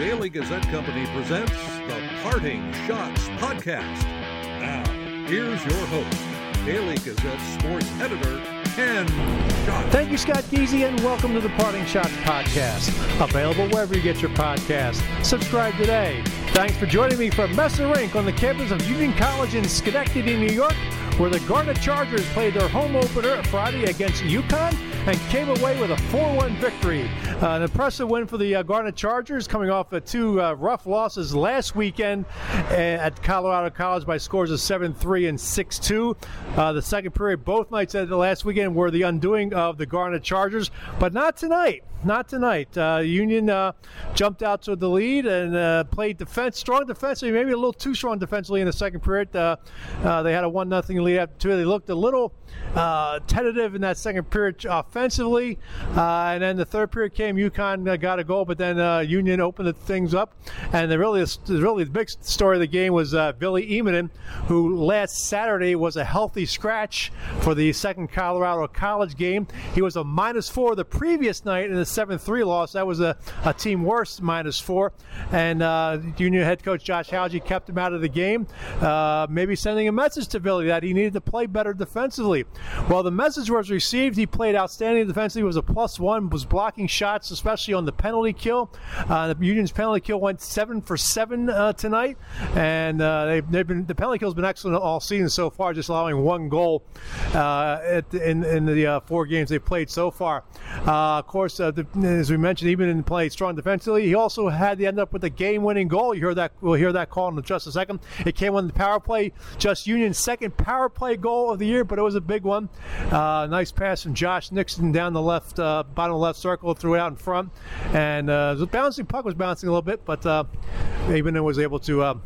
Daily Gazette Company presents the Parting Schotts Podcast. Now, here's your host, Daily Gazette sports editor, Ken. Thank you, Scott Geezy, and welcome to the Parting Schotts Podcast. Available wherever you get your podcast. Subscribe today. Thanks for joining me from Messer Rink on the campus of Union College in Schenectady, New York, where the Garnet Chargers played their home opener Friday against UConn and came away with a 4-1 victory. Uh, an impressive win for the uh, Garnet Chargers, coming off of two uh, rough losses last weekend uh, at Colorado College by scores of 7-3 and 6-2. Uh, the second period, both nights at the last weekend, were the undoing of the Garnet Chargers, but not tonight. Not tonight. Uh, Union jumped out to the lead and played defense, strong defensively, maybe a little too strong defensively in the second period. they had a one nothing lead after two. They looked a little tentative in that second period offensively, and then the third period came. UConn uh, got a goal, but then uh, Union opened things up. And the really, really the big story of the game was uh, Ville Immonen, who last Saturday was a healthy scratch for the second Colorado College game. He was a minus four the previous night in the 7-3 loss. That was a, a team worst minus four. And uh, Union head coach Josh Hauge kept him out of the game, uh, maybe sending a message to Ville that he needed to play better defensively. Well, the message was received. He played outstanding defensively. Was a plus one. Was blocking shots, especially on the penalty kill. Uh, the Union's penalty kill went seven for seven uh, tonight, and uh, they've, they've, been the penalty kill's been excellent all season so far, just allowing one goal uh, at, in, in the four games they played so far. Of course, the, as we mentioned, even in play strong defensively, he also had to end up with a game-winning goal. You hear that? We'll hear that call in just a second. It came on the power play, just Union's second power play goal of the year, but it was a big one. nice pass from Josh Nixon down the left bottom left circle, threw it out in front, and uh, the bouncing puck was bouncing a little bit, but uh, Immonen was able to.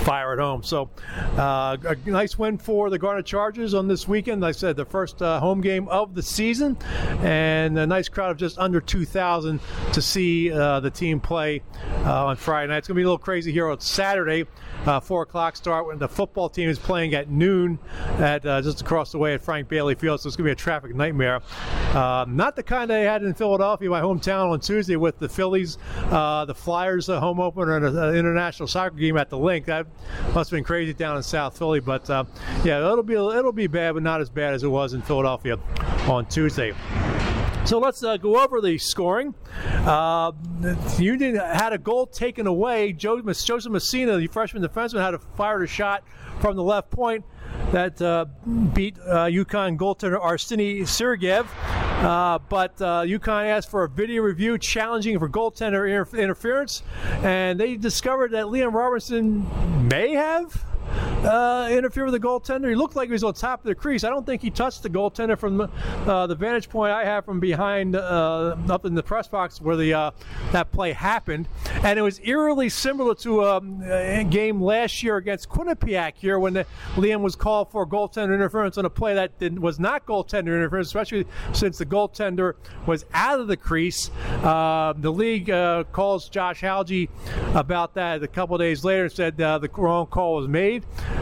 Fire at home. So, uh, a nice win for the Garnet Chargers on this weekend. Like I said, the first uh, home game of the season, and a nice crowd of just under 2,000 to see uh, the team play uh, on Friday night. It's going to be a little crazy here on Saturday. Uh, four o'clock start when the football team is playing at noon at uh, just across the way at Frank Bailey Field. So it's going to be a traffic nightmare. Not the kind they had in Philadelphia, my hometown, on Tuesday with the Phillies, the Flyers, the home opener, and an international soccer game at the Linc. That must have been crazy down in South Philly, but uh, yeah, it'll be it'll be bad, but not as bad as it was in Philadelphia on Tuesday. So let's uh, go over the scoring. Uh, Union had a goal taken away. Joe, Joseph Messina, the freshman defenseman, had a fired a shot from the left point that uh, beat uh, UConn goaltender Arseny Sergeyev. Uh, but uh, UConn asked for a video review challenging for goaltender inter- interference, and they discovered that Liam Robertson may have uh, interfere with the goaltender. He looked like he was on top of the crease. I don't think he touched the goaltender from uh, the vantage point I have from behind uh, up in the press box where the uh, that play happened. And it was eerily similar to um, a game last year against Quinnipiac here when the, Liam was called for goaltender interference on a play that did, was not goaltender interference, especially since the goaltender was out of the crease. Uh, the league uh, calls Josh Hauge about that a couple days later and said the wrong call was made.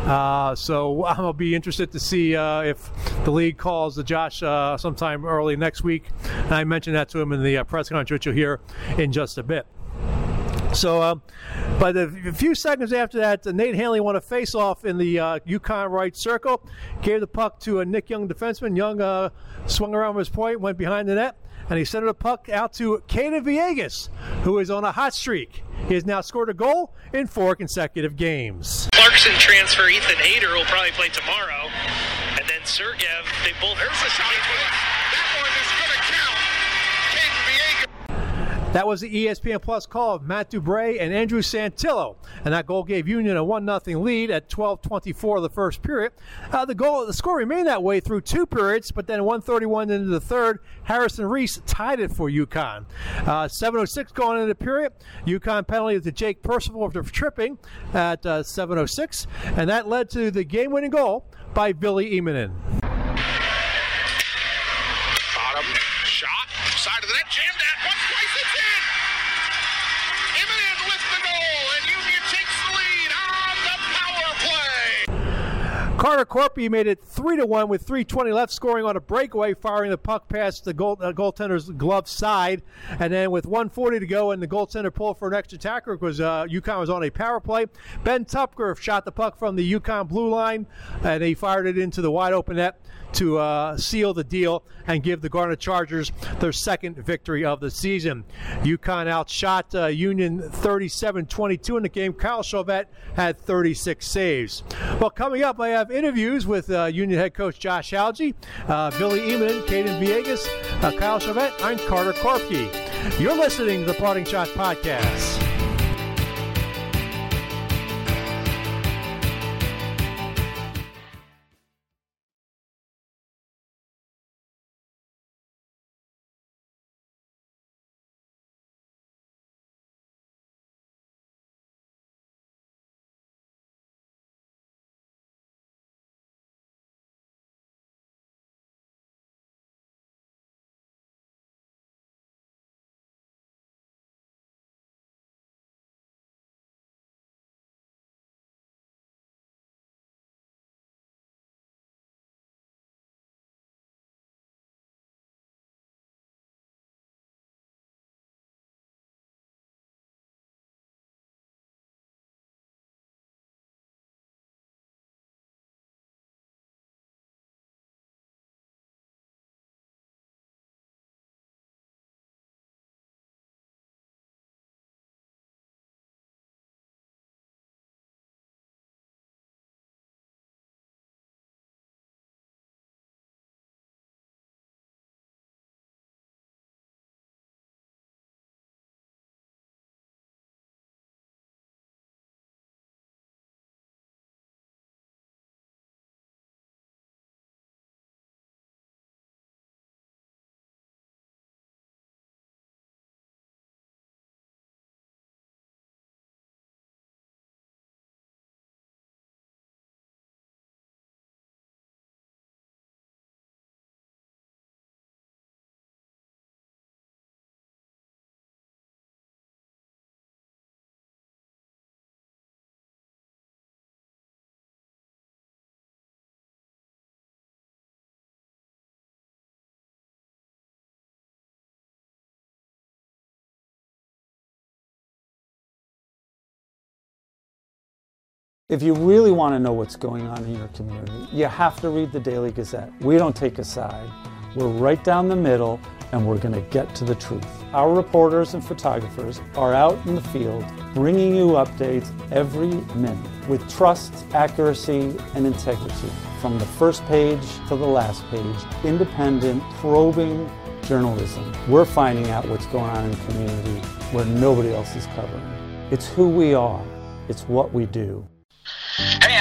Uh, so I'll be interested to see uh, if the league calls the Josh uh, sometime early next week. And I mentioned that to him in the uh, press conference, which you'll hear in just a bit. So, uh, but a few seconds after that, uh, Nate Hanley won a face-off in the uh, UConn right circle, gave the puck to a Nick Young defenseman. Young uh, swung around his point, went behind the net, and he sent the puck out to Caden Villegas, who is on a hot streak. He has now scored a goal in four consecutive games. Clarkson transfer Ethan Ader will probably play tomorrow. And then Sergeyev, they both. Here's a shot. That was the ESPN Plus call of Matt Dubray and Andrew Santillo, and that goal gave Union a one 0 lead at 12:24 of the first period. Uh, the goal, the score remained that way through two periods, but then 131 into the third, Harrison Reese tied it for UConn. Uh, 7:06 going into the period, UConn penalty to Jake Percival for tripping at uh, 7:06, and that led to the game-winning goal by Ville Immonen. Bottom shot, side of the net, jammed at one place, it's in. Carter Korpi made it three to one with 320 left, scoring on a breakaway, firing the puck past the goal, uh, goaltender's glove side, and then with 140 to go, and the goaltender pulled for an extra tacker because uh, UConn was on a power play. Ben Tupker shot the puck from the UConn blue line, and he fired it into the wide open net to uh, seal the deal and give the Garnet Chargers their second victory of the season. UConn outshot uh, Union 37-22 in the game. Kyle Chauvette had 36 saves. Well, coming up, I have interviews with uh, Union head coach Josh Hauge, uh, Ville Immonen, Caden Villegas, uh, Kyle Chauvette, and Carter Korpi. You're listening to the Parting Schott Podcast. If you really want to know what's going on in your community, you have to read the Daily Gazette. We don't take a side. We're right down the middle and we're going to get to the truth. Our reporters and photographers are out in the field bringing you updates every minute with trust, accuracy, and integrity. From the first page to the last page, independent, probing journalism. We're finding out what's going on in the community where nobody else is covering. It's who we are. It's what we do.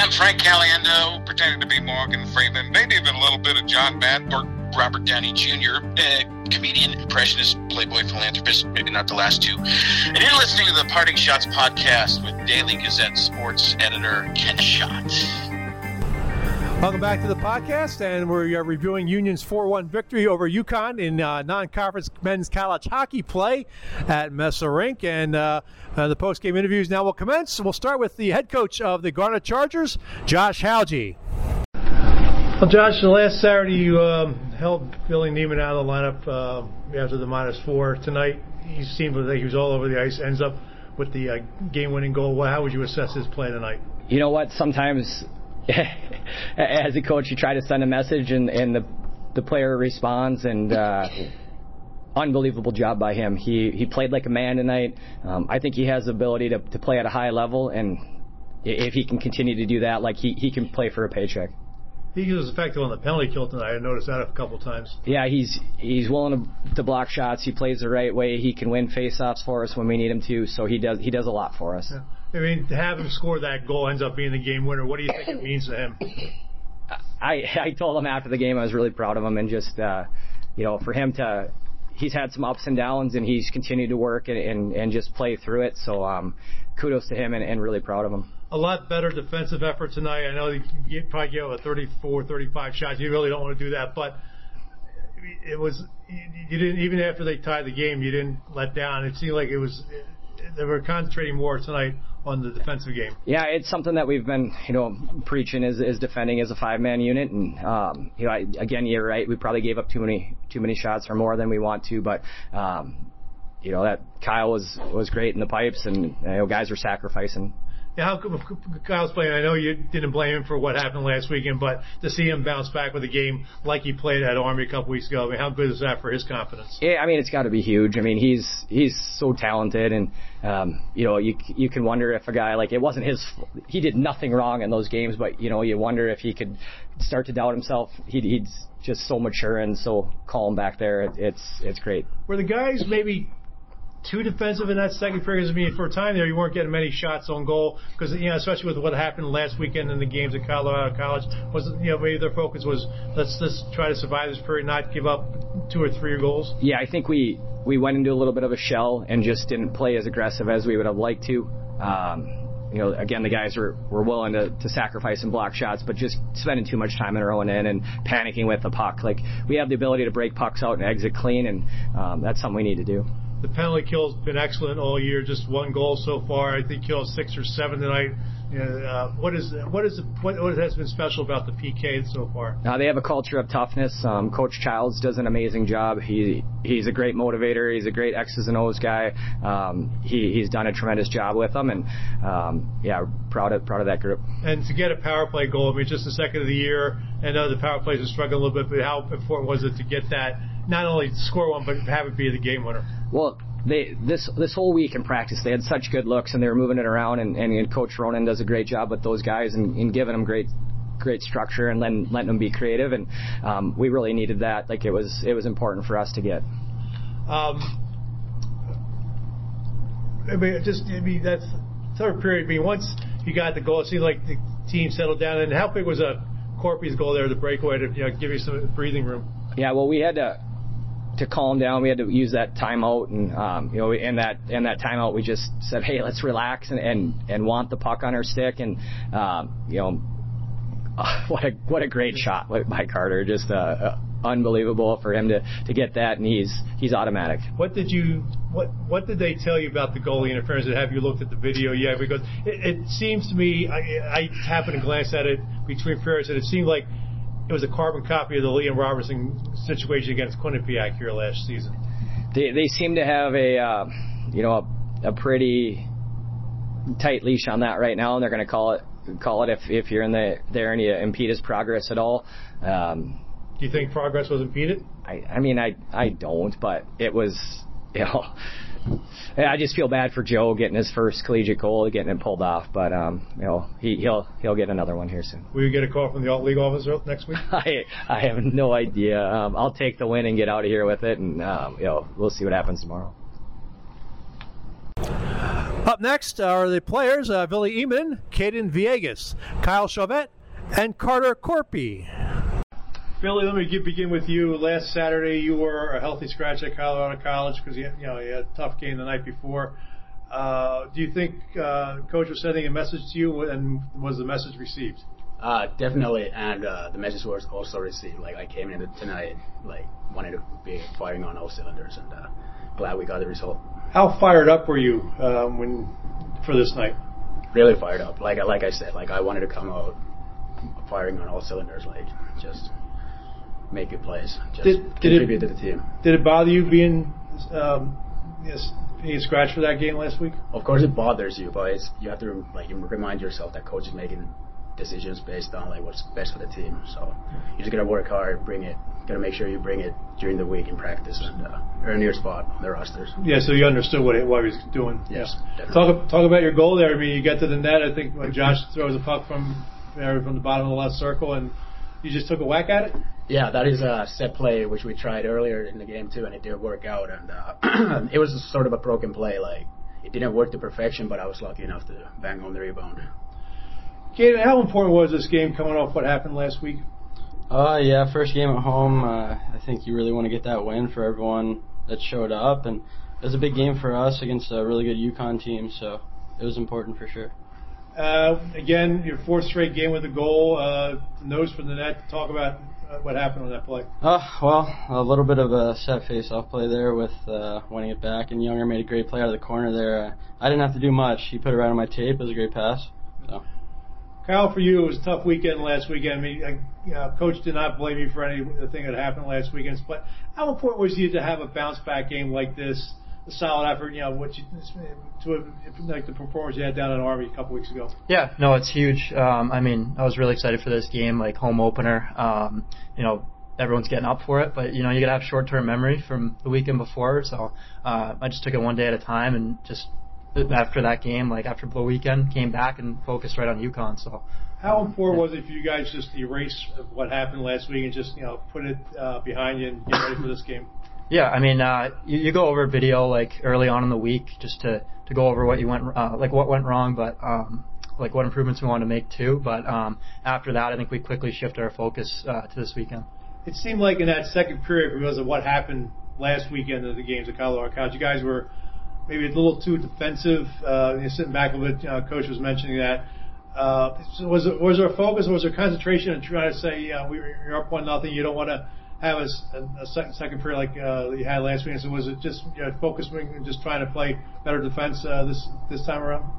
I'm Frank Caliendo, pretending to be Morgan Freeman, maybe even a little bit of John Madden Robert Downey Jr., uh, comedian, impressionist, playboy, philanthropist, maybe not the last two. And you're listening to the Parting Schotts podcast with Daily Gazette sports editor Ken Schott. Welcome back to the podcast, and we're uh, reviewing Union's 4-1 victory over UConn in uh, non-conference men's college hockey play at Messer Rink. And uh, uh the post-game interviews now will commence. We'll start with the head coach of the Garnet Chargers, Josh Hauge. Well, Josh, the last Saturday you um, held Ville Immonen out of the lineup uh, after the minus four. Tonight, he seemed like he was all over the ice. Ends up with the uh, game-winning goal. Well, how would you assess his play tonight? You know what? Sometimes as a coach, you try to send a message, and, and the the player responds, and uh, unbelievable job by him. He he played like a man tonight. Um, I think he has the ability to to play at a high level, and if he can continue to do that, like he he can play for a paycheck. He was effective on the penalty kill tonight. I noticed that a couple times. Yeah, he's he's willing to, to block shots. He plays the right way. He can win faceoffs for us when we need him to. So he does he does a lot for us. Yeah. I mean, to have him score that goal ends up being the game winner. What do you think it means to him? I I told him after the game I was really proud of him and just uh, you know for him to he's had some ups and downs and he's continued to work and and, and just play through it. So um, kudos to him and, and really proud of him. A lot better defensive effort tonight. I know you probably gave a 34, 35 shots. You really don't want to do that, but it was you didn't even after they tied the game. You didn't let down. It seemed like it was they were concentrating more tonight on the defensive game. Yeah, it's something that we've been, you know, preaching is, is defending as a five-man unit, and um, you know, I, again, you're right. We probably gave up too many too many shots or more than we want to, but um, you know that Kyle was was great in the pipes, and you know, guys were sacrificing how come Kyle's playing? I know you didn't blame him for what happened last weekend, but to see him bounce back with a game like he played at Army a couple weeks ago, I mean, how good is that for his confidence? Yeah, I mean, it's got to be huge. I mean, he's he's so talented, and um, you know, you you can wonder if a guy like it wasn't his, he did nothing wrong in those games, but you know, you wonder if he could start to doubt himself. He, he's just so mature and so calm back there. It, it's it's great. Were the guys maybe too defensive in that second period. I mean, for a time there, you weren't getting many shots on goal because you know, especially with what happened last weekend in the games at Colorado College, was you know maybe their focus was let's just try to survive this period, not give up two or three goals. Yeah, I think we we went into a little bit of a shell and just didn't play as aggressive as we would have liked to. Um, you know, again, the guys were, were willing to, to sacrifice and block shots, but just spending too much time in our own end and panicking with the puck. Like, we have the ability to break pucks out and exit clean, and um, that's something we need to do. The penalty kill's been excellent all year. Just one goal so far. I think killed six or seven tonight. Uh, what is what is what, what has been special about the PK so far? Uh, they have a culture of toughness. Um, Coach Childs does an amazing job. He he's a great motivator. He's a great X's and O's guy. Um, he he's done a tremendous job with them, and um, yeah, proud of proud of that group. And to get a power play goal, I mean, just the second of the year. I know the power plays are struggling a little bit, but how important was it to get that? Not only score one, but have it be the game winner. Well, they this this whole week in practice they had such good looks and they were moving it around and, and, and Coach Ronan does a great job with those guys and, and giving them great great structure and then letting them be creative and um, we really needed that like it was it was important for us to get. Um, I mean, just I mean that's third period. I mean, once you got the goal, it seemed like the team settled down. And how big was a Korpi's goal there, the breakaway to you know, give you some breathing room? Yeah, well, we had to to calm down. We had to use that timeout, and um, you know, in that in that timeout, we just said, "Hey, let's relax and and, and want the puck on our stick." And um, you know, uh, what a what a great shot by Carter! Just uh, uh, unbelievable for him to to get that, and he's he's automatic. What did you what what did they tell you about the goalie interference? Have you looked at the video yet? Because it, it seems to me, I, I happened to glance at it between periods, and it seemed like it was a carbon copy of the Liam Robertson situation against Quinnipiac here last season. They they seem to have a uh, you know a, a pretty tight leash on that right now, and they're going to call it call it if if you're in the there and you impede his progress at all. Um, Do you think progress was impeded? I I mean I I don't, but it was you know I just feel bad for Joe getting his first collegiate goal, getting it pulled off. But um, you know, he, he'll he'll get another one here soon. Will you get a call from the alt league officer next week? I I have no idea. Um, I'll take the win and get out of here with it, and um, you know, we'll see what happens tomorrow. Up next are the players: uh, Ville Immonen, Caden Villegas, Kyle Chauvette, and Carter Korpi. Ville, let me get, begin with you. Last Saturday, you were a healthy scratch at Colorado College because you, you know you had a tough game the night before. Uh, do you think uh, coach was sending a message to you, and was the message received? Uh, definitely, and uh, the message was also received. Like I came in tonight, like wanted to be firing on all cylinders, and uh, glad we got the result. How fired up were you um, when for this night? Really fired up. Like like I said, like I wanted to come out firing on all cylinders. Like just make good plays. Just did, contribute did it, to the team. Did it bother you being um, yes, being scratched for that game last week? Of course, it bothers you, but it's, you have to like remind yourself that coach is making decisions based on like what's best for the team. So you just gotta work hard, bring it. Gotta make sure you bring it during the week in practice and uh, earn your spot on the rosters. Yeah, so you understood what it, what he was doing. Yes. Yeah. Talk talk about your goal there. I mean, you get to the net. I think when Josh throws a puck from from the bottom of the left circle, and you just took a whack at it. Yeah, that is a set play which we tried earlier in the game too, and it did work out. And uh, it was sort of a broken play. Like it didn't work to perfection, but I was lucky enough to bang on the rebound. Gabe, how important was this game coming off what happened last week? Uh, yeah, first game at home. Uh, I think you really want to get that win for everyone that showed up, and it was a big game for us against a really good UConn team, so it was important for sure. Uh, again, your fourth straight game with a goal, uh, nose for the net. Talk about uh, what happened on that play? Uh, well, a little bit of a set face-off play there with uh, winning it back, and Younger made a great play out of the corner there. Uh, I didn't have to do much. He put it right on my tape. It was a great pass. So. Kyle, for you, it was a tough weekend last weekend. I mean, I, you know, coach did not blame you for anything that happened last weekend. But how important was it to have a bounce back game like this? A solid effort, you know, what you to like the performance you had down in Army a couple weeks ago. Yeah, no, it's huge. Um, I mean, I was really excited for this game, like home opener. Um, you know, everyone's getting up for it, but you know, you gotta have short-term memory from the weekend before. So uh, I just took it one day at a time, and just after that game, like after the weekend, came back and focused right on UConn. So. How important was it for you guys just to erase what happened last week and just you know put it uh, behind you and get ready for this game? Yeah, I mean, uh, you, you go over video like early on in the week just to to go over what you went uh, like what went wrong, but um, like what improvements we want to make too. But um, after that, I think we quickly shifted our focus uh, to this weekend. It seemed like in that second period, because of what happened last weekend of the games at Colorado College, you guys were maybe a little too defensive. Uh, you're sitting back a bit. Uh, Coach was mentioning that. Uh, so was was there a focus? Was there concentration in trying to say, uh, we, you're up one nothing, you don't want to have a, a, second, second period like uh, you had last week? So was it just you know, focusing and just trying to play better defense uh, this this time around?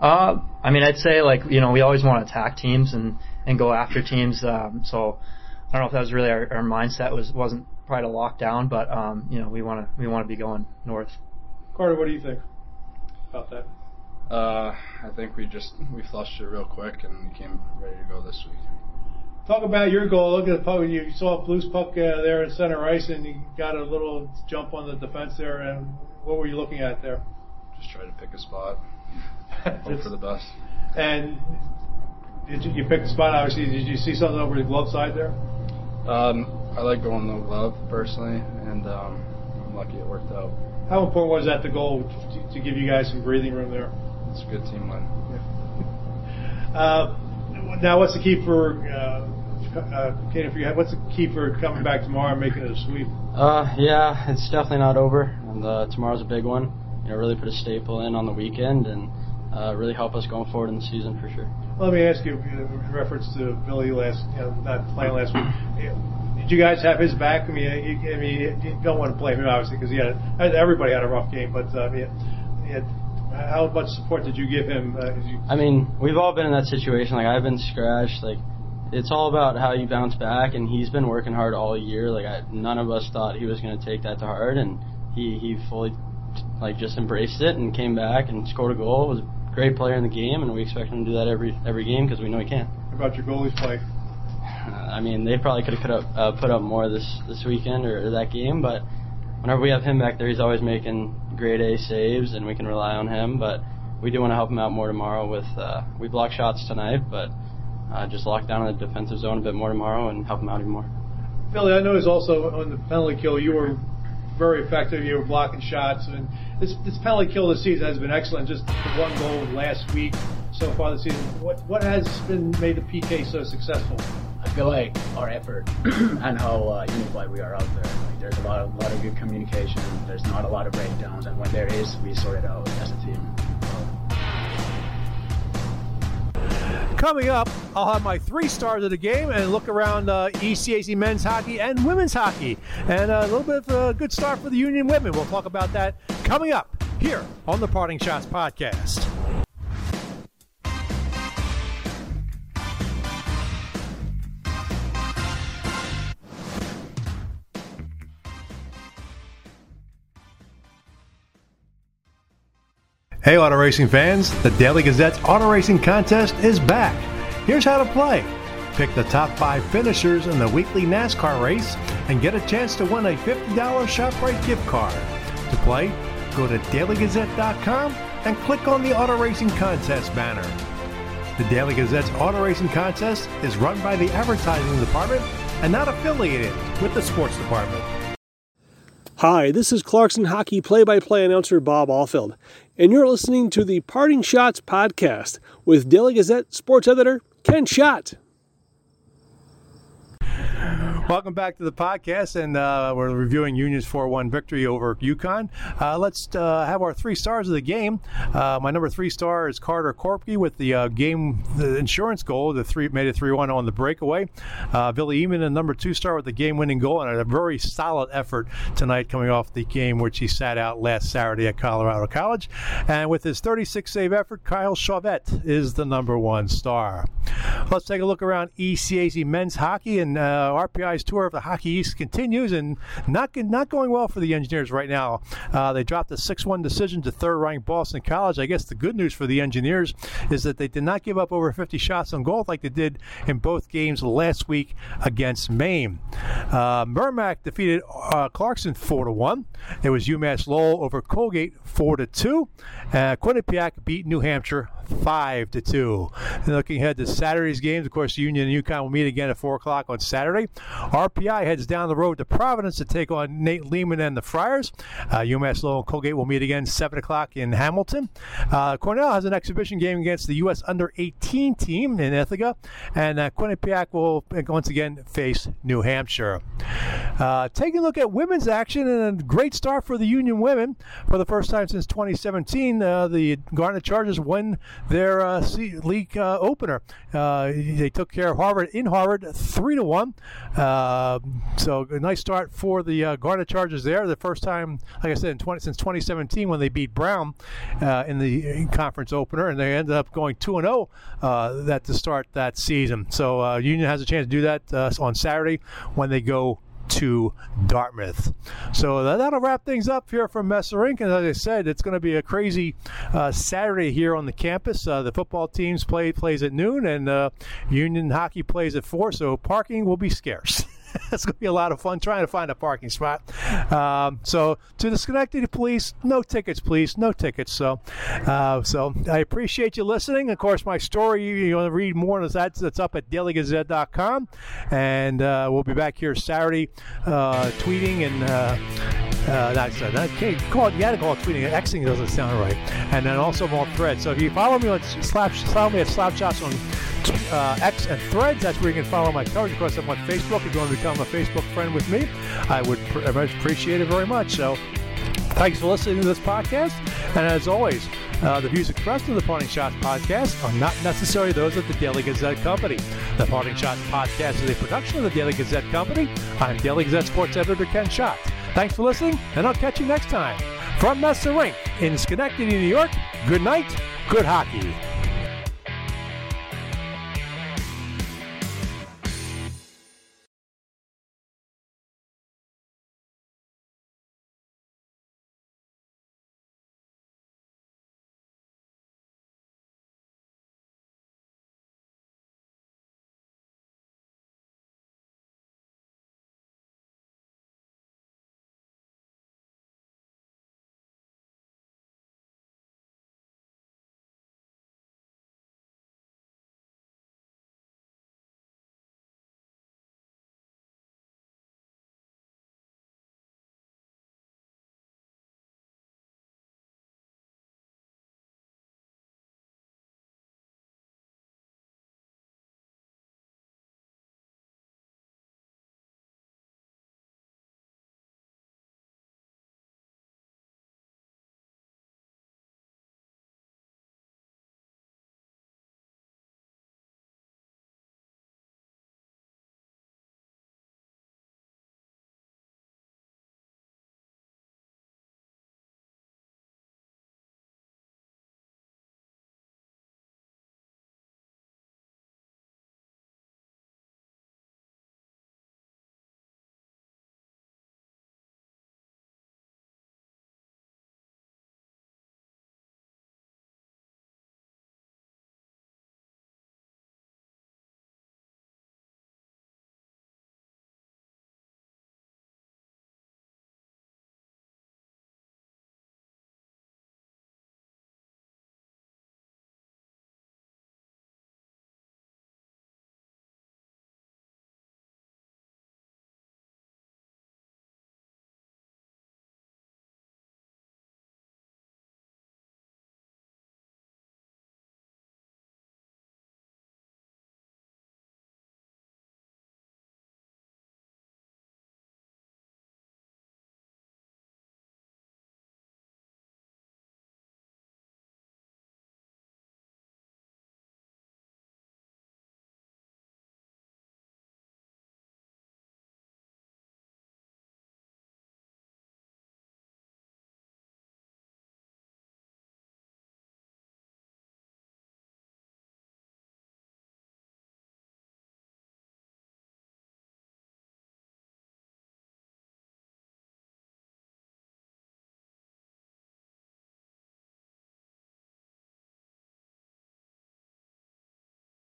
Uh, I mean, I'd say like you know we always want to attack teams and and go after teams. Um, so I don't know if that was really our, our mindset was wasn't probably to lock down, but um, you know we want to we want to be going north. Carter, what do you think about that? Uh, I think we just we flushed it real quick and came ready to go this week. Talk about your goal. Look at the puck. You saw a Blues puck uh, there in center ice, and you got a little jump on the defense there. And what were you looking at there? Just try to pick a spot. Hope for the best. And did you, you pick the spot? Obviously, did you see something over the glove side there? Um, I like going the glove personally, and um, I'm lucky it worked out. How important was that the goal to, to give you guys some breathing room there? It's a good team win. Yeah. Uh, now, what's the key for uh, uh, Kate, you have, what's the key for coming back tomorrow and making it a sweep? Uh, yeah, it's definitely not over, and uh, tomorrow's a big one. You know, really put a staple in on the weekend and uh, really help us going forward in the season for sure. Well, let me ask you, in reference to Ville last, you know, not playing last week. Did you guys have his back? I mean, you, I mean, you don't want to blame him obviously because he had everybody had a rough game, but uh, I mean, how much support did you give him? Uh, you I mean, we've all been in that situation. Like I've been scratched. Like it's all about how you bounce back, and he's been working hard all year. Like I, none of us thought he was going to take that to heart, and he he fully like just embraced it and came back and scored a goal. Was a great player in the game, and we expect him to do that every every game because we know he can. How about your goalies play? I mean, they probably could have put up uh, put up more this this weekend or, or that game, but whenever we have him back there, he's always making grade A saves, and we can rely on him. But we do want to help him out more tomorrow. With uh, we block shots tonight, but uh, just lock down the defensive zone a bit more tomorrow and help him out even more. Ville, I noticed also on the penalty kill, you were very effective. You were blocking shots, and this, this penalty kill this season has been excellent. Just the one goal last week so far this season. What what has been made the PK so successful? I feel like our effort and how uh, unified we are out there. Like there's a lot of lot of good communication. There's not a lot of breakdowns, and when there is, we sort it out as a team. Coming up, I'll have my three stars of the game and look around uh, ECAC men's hockey and women's hockey, and a little bit of a good start for the Union women. We'll talk about that coming up here on the Parting Schotts podcast. Hey, auto racing fans, the Daily Gazette's auto racing contest is back. Here's how to play pick the top five finishers in the weekly NASCAR race and get a chance to win a $50 ShopRite gift card. To play, go to dailygazette.com and click on the auto racing contest banner. The Daily Gazette's auto racing contest is run by the advertising department and not affiliated with the sports department. Hi, this is Clarkson Hockey play by play announcer Bob Alfeld, and you're listening to the Parting Schotts podcast with Daily Gazette sports editor Ken Schott. Welcome back to the podcast, and uh, we're reviewing Union's 4-1 victory over UConn. Uh, let's uh, have our three stars of the game. Uh, my number three star is Carter Korpi with the uh, game, the insurance goal. The three made it 3-1 on the breakaway. Uh, Ville Immonen, a number two star with the game-winning goal, and a very solid effort tonight coming off the game which he sat out last Saturday at Colorado College. And with his 36 save effort, Kyle Chauvette is the number one star. Let's take a look around ECAC men's hockey, and RPI's tour of the Hockey East continues, and not not going well for the Engineers right now. Uh, they dropped a 6-1 decision to third-ranked Boston College. I guess the good news for the Engineers is that they did not give up over 50 shots on goal like they did in both games last week against Maine. Uh, Merrimack defeated uh, Clarkson 4-1. It was UMass Lowell over Colgate 4-2. Uh, Quinnipiac beat New Hampshire 5 to 2. And looking ahead to Saturday's games, of course, Union and UConn will meet again at 4 o'clock on Saturday. RPI heads down the road to Providence to take on Nate Leaman and the Friars. Uh, UMass Lowell and Colgate will meet again 7 o'clock in Hamilton. Uh, Cornell has an exhibition game against the U.S. under 18 team in Ithaca. And uh, Quinnipiac will once again face New Hampshire. Uh, taking a look at women's action and a great start for the Union women. For the first time since 2017, uh, the Garnet Chargers win their uh, league uh, opener. Uh, they took care of Harvard in Harvard, three to one. Uh, so a nice start for the uh, Garnet Chargers there. The first time, like I said, 20, since 2017 when they beat Brown in the conference opener, and they ended up going two and zero oh, that to start that season. So Union has a chance to do that on Saturday when they go to Dartmouth. So that'll wrap things up here from Messer Rink. And as I said, it's going to be a crazy uh, Saturday here on the campus. Uh, the football teams play plays at noon, and uh, Union hockey plays at four. So parking will be scarce. it's going to be a lot of fun trying to find a parking spot. Um, so to the Schenectady Police, no tickets, please, no tickets. So, uh, so I appreciate you listening. Of course, my story you want to read more that that's up at dailygazette.com, and uh, we'll be back here Saturday, uh, tweeting and. Uh, uh, that's uh, that can't call it. You got to call it tweeting. Xing doesn't sound right. And then also on Threads. So if you follow me on Slap, follow me at Slapshots on uh, X and Threads. That's where you can follow my coverage. Of course, I'm on Facebook. If you want to become a Facebook friend with me, I would pr- appreciate it very much. So, thanks for listening to this podcast. And as always, uh, the views expressed in the Parting Schotts podcast are not necessarily those of the Daily Gazette Company. The Parting Schotts podcast is a production of the Daily Gazette Company. I'm Daily Gazette sports editor Ken Schott. Thanks for listening, and I'll catch you next time. From Messer Rink in Schenectady, New York, good night, good hockey.